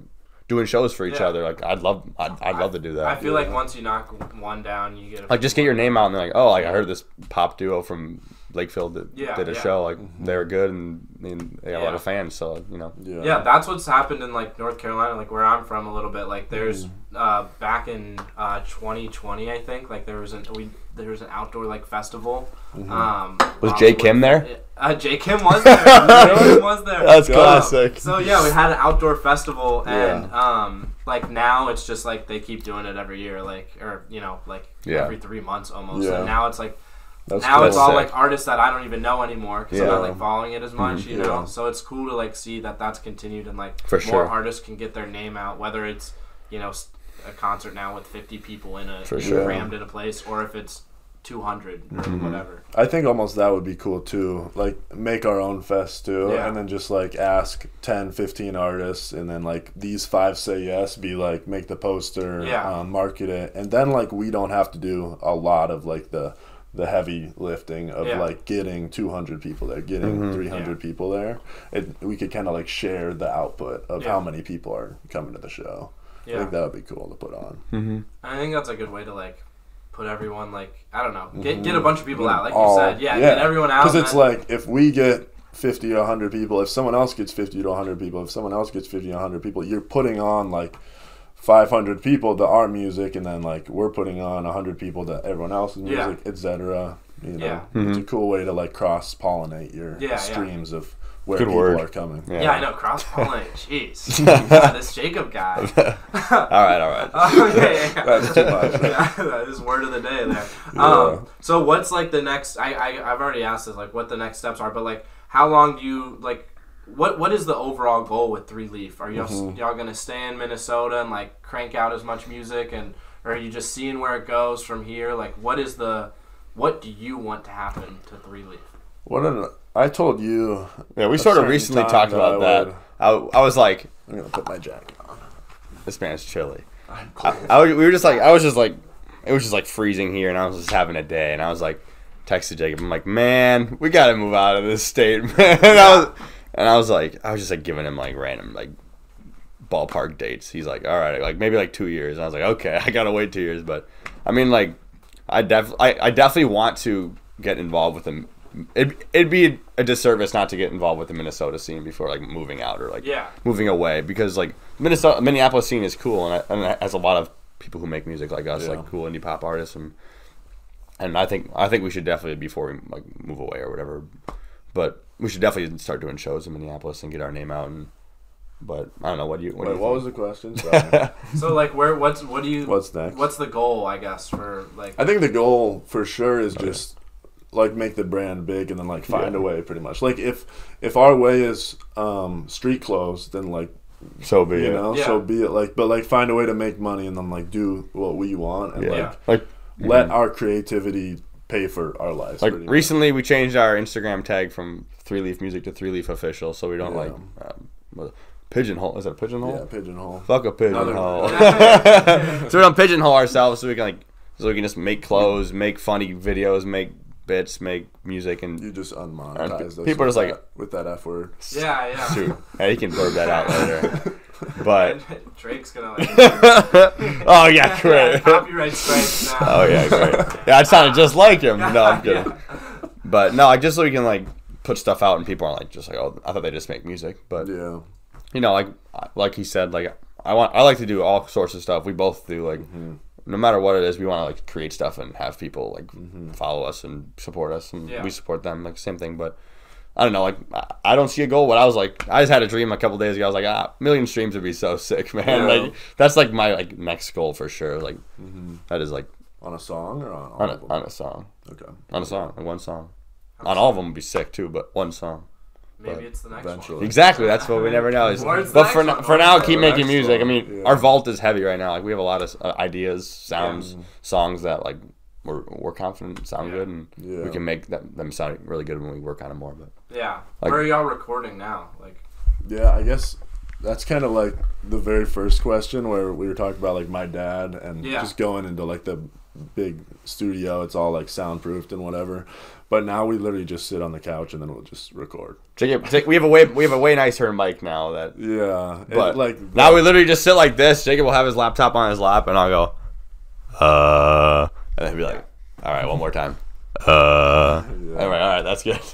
doing shows for each Yeah. other. Like I'd love I'd, I'd love to do that. I feel like once you knock one down, you get a like just get your name out and they're like, oh, like I heard this pop duo from Lakeville that Yeah, did a yeah. show. Like they were good and, and they got a lot of fans. So you know, Yeah. Yeah, that's what's happened in like North Carolina, like where I'm from a little bit. Like there's Mm-hmm. uh, back in uh, 2020, I think, like there was an we there was an outdoor like festival. Um, Mm-hmm. Was um, Jay Kim there? Uh, Jay Kim was there. Jay Kim was there. That's Um, classic. So yeah, we had an outdoor festival, and Yeah. um, like now it's just like they keep doing it every year, like or you know like Yeah. every three months almost. Yeah. And now it's like That's now cool. it's all Sick. like artists that I don't even know anymore because I'm not like following it as much, you Yeah. know. So it's cool to like see that that's continued and like For more sure. artists can get their name out, whether it's you know a concert now with 50 people in a For in- sure. crammed in a place, or if it's 200 Mm-hmm. whatever. I think almost that would be cool too. Like make our own fest too, Yeah. and then just like ask 10, 15 artists, and then like these five say yes. Be like make the poster, Yeah. um, market it, and then like we don't have to do a lot of like the the heavy lifting of Yeah. like getting 200 people there, getting 300 people there. It, we could kind of like share the output of Yeah. how many people are coming to the show. I think that would be cool to put on. Mm-hmm. I think that's a good way to like put everyone like I don't know get get a bunch of people Get out, like all- you said, yeah, get everyone out. Because it's then- like if we get 50 to 100 people, if someone else gets 50 to 100 people, if someone else gets 50 to 100 people, you're putting on like 500 people to our music, and then like we're putting on 100 people to everyone else's Yeah. music, etc. You know, Yeah. it's a cool way to like cross pollinate your Yeah, yeah. streams of where Good people word. are coming. yeah. I know cross pollinate. Jeez, God, this Jacob guy. all right, all right. Oh, yeah, yeah, yeah. That's too much. yeah, that is word of the day there. Yeah. Um, so what's like the next? I, I I've already asked this, like what the next steps are, but like how long do you like? What what is the overall goal with Three Leaf? Are y'all Mm-hmm. y'all gonna stay in Minnesota and like crank out as much music, and or are you just seeing where it goes from here? Like what is the what do you want to happen to Three Leaf? What did I told you? Yeah, we sort of recently talked about I that. would- I, I was like, I'm gonna put my jacket on. this man's chilly. I'm cold. I was, we were just like, I was just like, it was just like freezing here, and I was just having a day, and I was like, texted Jacob, I'm like, man, we gotta move out of this state, man. And I was, and I was like, I was just like giving him like random like ballpark dates. He's like, all right, like maybe like two years. And I was like, okay, I gotta wait two years, but I mean, like, I def, I, I definitely want to get involved with them. It, it'd be a disservice not to get involved with the Minnesota scene before like moving out or like Yeah. moving away because like Minnesota Minneapolis scene is cool and, I, and it has a lot of people who make music like us Yeah. like cool indie pop artists and and I think I think we should definitely before we like move away or whatever, but we should definitely start doing shows in Minneapolis and get our name out. And but I don't know what do you what do Wait, you what was the question? So like, where? What's what do you? What's next? What's the goal? I guess for like. I think the goal for sure is just like make the brand big and then like find Yeah. a way pretty much. Like if if our way is um street clothes, then like so be you it. know, Yeah. so be it. Like but like find a way to make money and then like do what we want and Yeah. like Like let our creativity pay for our lives. like pretty much. recently we changed our Instagram tag from Three Leaf Music to Three Leaf Official, so we don't Yeah. like um, pigeonhole. Is that a pigeonhole? Yeah, pigeonhole. Fuck a pigeonhole. so we don't pigeonhole ourselves, so we can like, so we can just make clothes, make funny videos, make bits, make music, and You just And unmonetize pe- those people are just like- that- with that F word. Yeah, yeah. shoot, yeah, you can blurb that out later. But Drake's gonna like. oh yeah, great. copyright strikes now. Oh yeah, great. Yeah, I sounded just like him. No, I'm kidding. Yeah. But no, like just so we can like put stuff out and people aren't like just like oh I thought they just make music, but Yeah. you know like like he said like I want I like to do all sorts of stuff. We both do like mm-hmm. no matter what it is, we want to like create stuff and have people like mm-hmm. follow us and support us and Yeah. we support them like same thing. But I don't know like I- I don't see a goal. What I was like I just had a dream a couple days ago. I was like ah million streams would be so sick, man. Yeah. Like that's like my like next goal for sure. Like mm-hmm. that is like On a song or on on a, on a song Okay. on a song like one song. On all of them would be sick too, but one song. Maybe But it's the next eventually. one. Exactly. That's what we never know. Is- but for next now, for now, keep making next music. I mean, yeah. our vault is heavy right now. Like we have a lot of uh, ideas, sounds, songs that like we're, we're confident sound Yeah. good, and Yeah. we can make them, them sound really good when we work on them more. But Yeah. Like- Where are y'all recording now? Like. Yeah, I guess that's kind of like the very first question where we were talking about like my dad and Yeah. just going into like the big studio. It's all like soundproofed and whatever. But now we literally just sit on the couch and then we'll just record. Jacob, take- we have a way we have a way nicer mic now that. Yeah, it, But like now we literally just sit like this. Jacob will have his laptop on his lap, and I'll go, uh, and then he'll be like, all right, one more time. Uh, Yeah. all right, all right, that's good.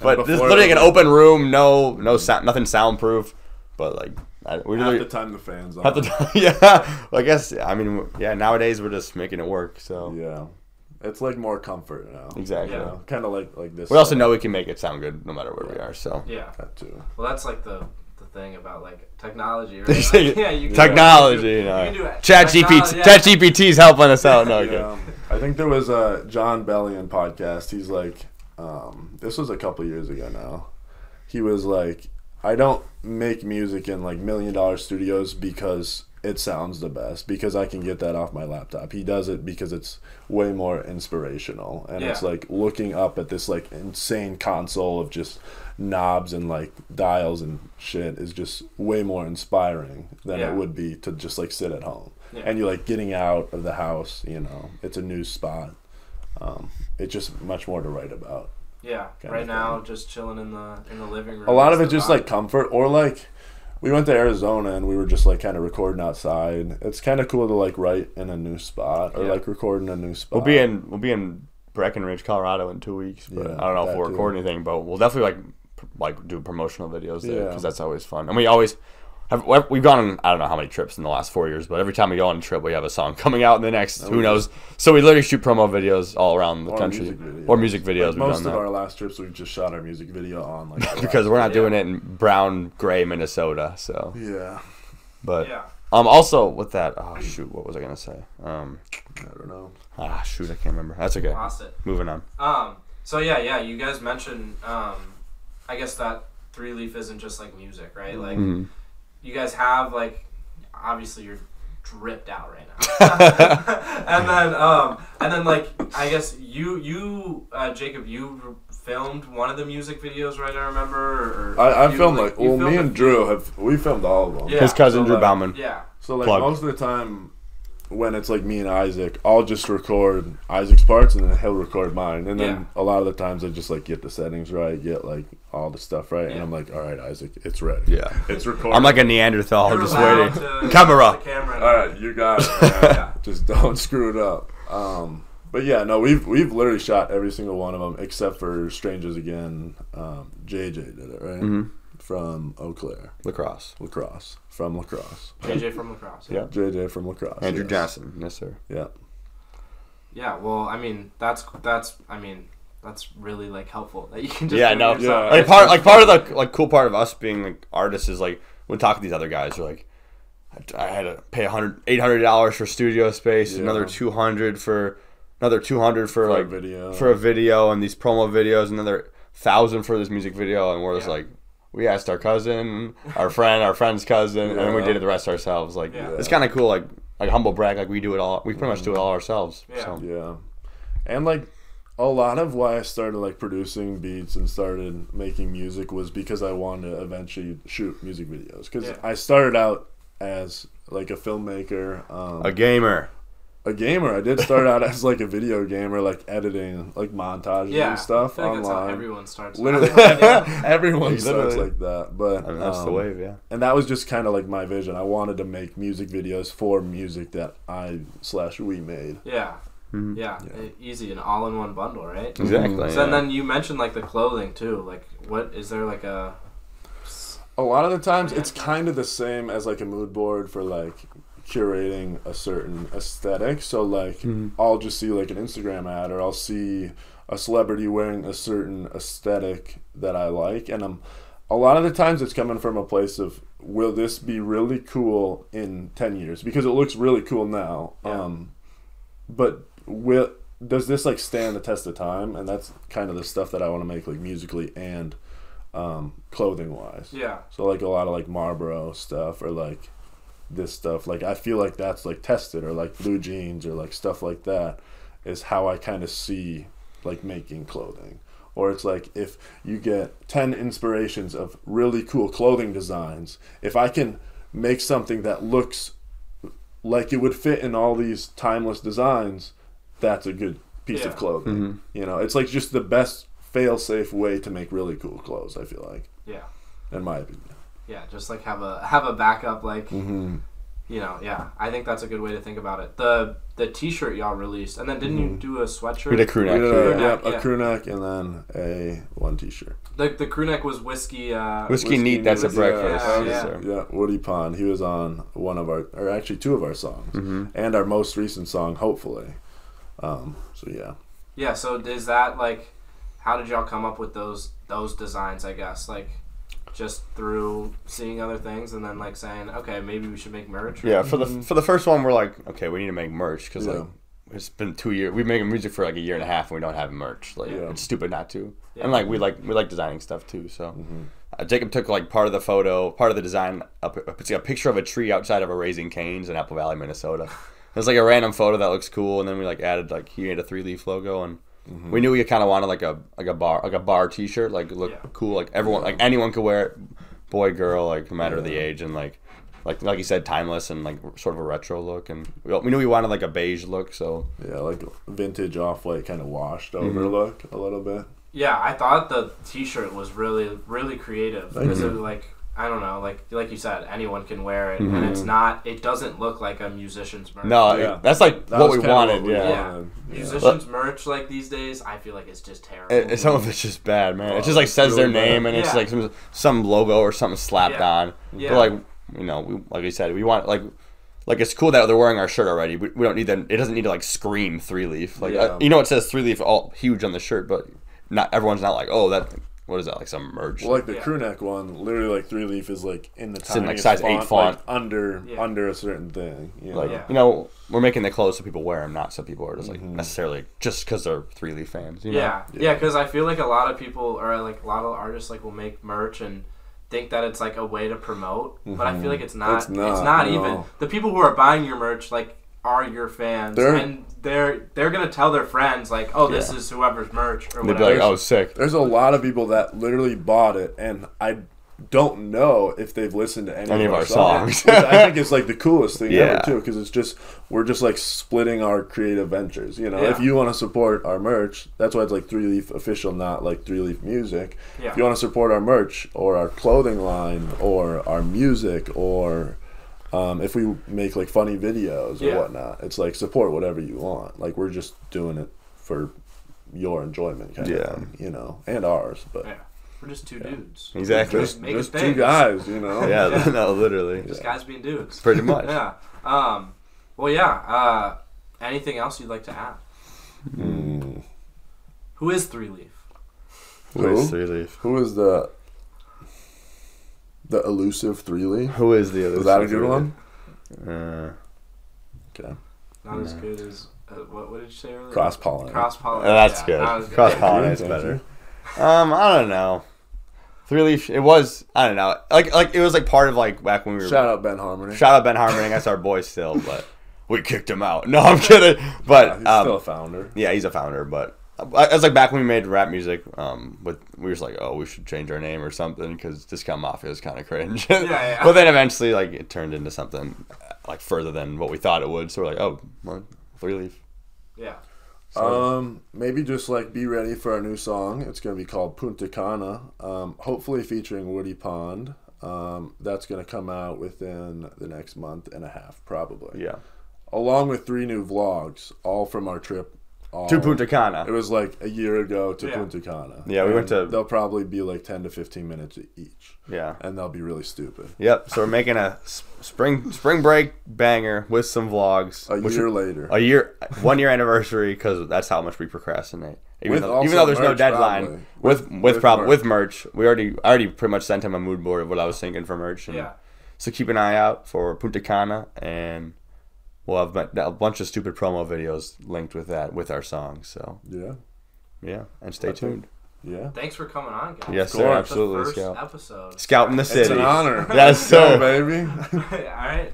but this is literally an open room, no, no sound, nothing soundproof. But like, I, we half literally the time the fans on. Half the time, yeah. Well, I guess I mean, yeah. Nowadays we're just making it work. So Yeah, it's like more comfort now. exactly. You know, Exactly. kind of like like this. We also know we can make it sound good no matter where we are. So Yeah. that too. Well, that's like the the thing about like technology, right? Like, yeah, you can- technology, you you know. can do it. Chat GPT, Technology, yeah. Chat GPT's helping us out. No, Yeah, okay. I think there was a Jon Bellion podcast. He's like, um, this was a couple years ago now. He was like, I don't make music in like million dollar studios because it sounds the best because I can get that off my laptop. He does it because it's way more inspirational and it's like looking up at this like insane console of just knobs and like dials and shit is just way more inspiring than Yeah. it would be to just like sit at home Yeah. and you're like getting out of the house you know it's a new spot um, it's just much more to write about Yeah. right of now, just chilling in the in the living room. a lot of is it just vibe. like comfort or like we went to arizona and we were just like kind of recording outside it's kind of cool to like write in a new spot or Yeah. like record in a new spot We'll be in we'll be in Breckenridge, Colorado in two weeks. But Yeah, I don't know if we'll too. record anything, but we'll definitely like pr- like do promotional videos there Yeah. because that's always fun. And we always have we've gone on I don't know how many trips in the last four years, but every time we go on a trip, we have a song coming out in the next who knows. So we literally shoot promo videos all around the Or country music or music videos. Like, we've most done of that. our last trips we've just shot our music video on like because we're not doing it in brown gray Minnesota. So, yeah but Yeah. um, also with that, oh shoot, what was I gonna say? Um, i don't know ah shoot, I can't remember. That's okay. Lost it. Moving on. Um. So yeah, yeah. You guys mentioned. Um. I guess that three leaf isn't just like music, right? Like Mhm. You guys have like obviously you're dripped out right now and then um and then like i guess you you uh, jacob you filmed one of the music videos right i remember or, i, I you, filmed like you well me filmed a and drew have we filmed all of them Yeah. His cousin so, Drew like, Bauman. yeah So like Plug. most of the time, when it's like me and Isaac, I'll just record Isaac's parts and then he'll record mine. And then Yeah. a lot of the times I just like get the settings right, get like all the stuff right, and I'm like, all right, Isaac, it's ready. Yeah. it's recorded. I'm like a Neanderthal, You're just waiting. to Camera. the camera all right, you got it. man. Yeah. just don't screw it up. Um, but yeah, no, we've we've literally shot every single one of them except for Strangers Again. Um, JJ did it right Mhm. From Eau Claire, La Crosse. Lacrosse from La Crosse. jj from La Crosse Yeah. JJ from La Crosse. Andrew yes. Johnson. Yes, sir. Yeah. Yeah, well, I mean, that's that's I mean, that's really like helpful that you can just yeah, no. yourself. Like part, like part of the like cool part of us being like artists is like when we talk to these other guys, we're like, I I had to pay a hundred, eight hundred dollars for studio space, Yeah. another two hundred for another two hundred for, For a like video. for a video, and these promo videos, another thousand for this music video, and we're just like. We asked our cousin, our friend, our friend's cousin, and then we Yeah. did the rest ourselves. Like Yeah. it's kind of cool, like like humble brag, like we do it all. We pretty much do it all ourselves. Yeah. So. Yeah. And like a lot of why I started like producing beats and started making music was because I wanted to eventually shoot music videos. Because Yeah. I started out as like a filmmaker, um, A gamer. A gamer. I did start out as like a video gamer, like editing like montages yeah, and stuff I feel like That's how online. everyone starts. Literally, Yeah. everyone starts Literally. like that. But I mean, that's the um, wave, yeah. and that was just kind of like my vision. I wanted to make music videos for music that I slash we made. Yeah. Mhm. Yeah, Yeah. easy, an all-in-one bundle, right? Exactly. So yeah. and then you mentioned like the clothing too. Like, what is there like a? A lot of the times, it's kind of the same as like a mood board for like curating a certain aesthetic. So like, Mhm. I'll just see like an Instagram ad, or I'll see a celebrity wearing a certain aesthetic that I like, and I'm. A lot of the times, it's coming from a place of will this be really cool in ten years because it looks really cool now. Yeah. Um, but will does this like stand the test of time? And that's kind of the stuff that I want to make like musically and um, clothing wise. Yeah. So like a lot of like Marlboro stuff or like this stuff. Like I feel like that's like tested or like blue jeans or like stuff like that is how I kind of see like making clothing. Or it's like if you get 10 inspirations of really cool clothing designs, if I can make something that looks like it would fit in all these timeless designs, that's a good piece Yeah. of clothing. Mhm. You know, it's like just the best fail safe way to make really cool clothes, I feel like, Yeah. in my opinion. Yeah. Just like have a have a backup, like Mm-hmm. you know. Yeah, I think that's a good way to think about it. The the T-shirt y'all released, and then didn't you do a sweatshirt? We did a crew We neck. did too, a, yeah. yeah, yeah. a crew neck and then a one t-shirt. The the crew neck was whiskey. Uh, Whiskey Whiskey neat, that's a breakfast. yeah, Yes, yeah. Yeah, Woody Pond. He was on one of our, or actually two of our songs, Mhm. and our most recent song, hopefully. Um, so yeah, Yeah. So is that like, how did y'all come up with those those designs? I guess like, just through seeing other things and then like saying, okay, maybe we should make merch. or- Yeah, for the for the first one, we're like, okay, we need to make merch because Yeah. like it's been two years. We've been making music for like a year and a half, and we don't have merch. Like Yeah. it's stupid not to. Yeah. And like we like we like designing stuff too. So Mm-hmm. uh, Jacob took like part of the photo, part of the design. Up, it's a picture of a tree outside of a Raising Cane's in Apple Valley, Minnesota. It's like a random photo that looks cool, and then we like added like he made a three leaf logo, and Mm-hmm. we knew we kind of wanted like a like a bar like a bar T shirt, like look Yeah. cool, like everyone like anyone could wear it, boy girl, like no matter the age, and like like like you said, timeless and like sort of a retro look, and we, we knew we wanted like a beige look, so yeah, like vintage off white, kind of washed over look a little bit. Yeah, I thought the T-shirt was really, really creative Thank because you. it was like I don't know, like like you said, anyone can wear it, and it's not. It doesn't look like a musician's merch. no, Yeah. that's like That what we wanted, what we yeah. Yeah. wanted, yeah. musicians merch like these days, I feel like it's just terrible. It, it- some of it's just bad, man. It Oh, just like says their really bad. name and it's Yeah. like some some logo or something slapped Yeah. on. Yeah. But like you know, we, like I said, we want like like it's cool that they're wearing our shirt already. We, we don't need them. It doesn't need to like scream three leaf. Like Yeah. uh, you know, it says three leaf all huge on the shirt, but not everyone's not like oh that what is that like some merch. Well, like the Yeah. crew neck one, literally like three leaf is like in the It's in, like, tiniest size eight font, font. like, under Yeah. under a certain thing. You know? like Yeah. you know, we're making the clothes so people wear them, not so people are just like Mm-hmm. necessarily just because they're three leaf fans. You know? yeah, yeah, because I feel like a lot of people or like a lot of artists like will make merch and think that it's like a way to promote, but I feel like it's not. It's It's not, not, even. The people who are buying your merch like are your fans, They're- and they're they're gonna tell their friends like, oh, this Yeah. is whoever's merch or They'd be whatever. like, oh, sick. There's a lot of people that literally bought it, and I don't know if they've listened to any, Any of of our our songs. songs. which I think it's like the coolest thing Yeah. ever too, because it's just we're just like splitting our creative ventures. You know, Yeah. if you want to support our merch, that's why it's like Three Leaf Official, not like Three Leaf Music. Yeah. If you want to support our merch or our clothing line or our music or um, if we make like funny videos or Yeah. whatnot, it's like support whatever you want. Like we're just doing it for your enjoyment, kind Yeah. of thing, you know, and ours. But Yeah. We're just two dudes. Exactly. just, Making just two guys, you know. Yeah, no, literally. Just guys being dudes. Pretty much. Yeah. Um. Well, yeah. Uh. Anything else you'd like to add? Mm. Who is Three Leaf? Who is Who? three leaf? Who is the the elusive three leaf? Who is the other? Was that a good one? Uh, Okay. Not as good as uh, what? What did you say earlier? Cross pollinate. Cross pollinate. That's yeah, good. that was Cross good. pollinate's better. Um, I don't know. Three leaf. It was. I don't know. Like like it was like part of like back when we were. Shout out Ben Harmony. Shout out Ben Harmon. That's our boy still, but we kicked him out. No, I'm kidding. But He's um, still a founder. yeah, he's a founder. But uh, it was like back when we made rap music. Um, with we were just like, oh, we should change our name or something because Discount Mafia is kind of cringe. Yeah, yeah. but then eventually, like, it turned into something uh, like further than what we thought it would. So we're like, oh, well, three leaf. Yeah. Um, maybe just like be ready for our new song. It's gonna be called Punta Cana. Um, hopefully featuring Woody Pond. Um, that's gonna come out within the next month and a half, probably. Yeah. Along with three new vlogs, all from our trip. All, To Punta Cana. It was like a year ago to Yeah. Punta Cana. Yeah, we went to- They'll probably be like ten to fifteen minutes each, Yeah. and they'll be really stupid. Yep. So we're making a spring spring break banger with some vlogs. A which year are- later. a year, one year anniversary because that's how much we procrastinate. Even With though, even though there's no deadline, probably. with With- with with prob- merch. with merch, we already I already pretty much sent him a mood board of what I was thinking for merch. And Yeah. So keep an eye out for Punta Cana, and we'll have bu- a bunch of stupid promo videos linked with that with our song. So yeah, yeah, and stay I think- tuned. yeah. Thanks for coming on, guys. Yes, Of sir, absolutely, The first Scout. episode. Scout in the city. It's an honor. Yes, Go, sir. baby. All right.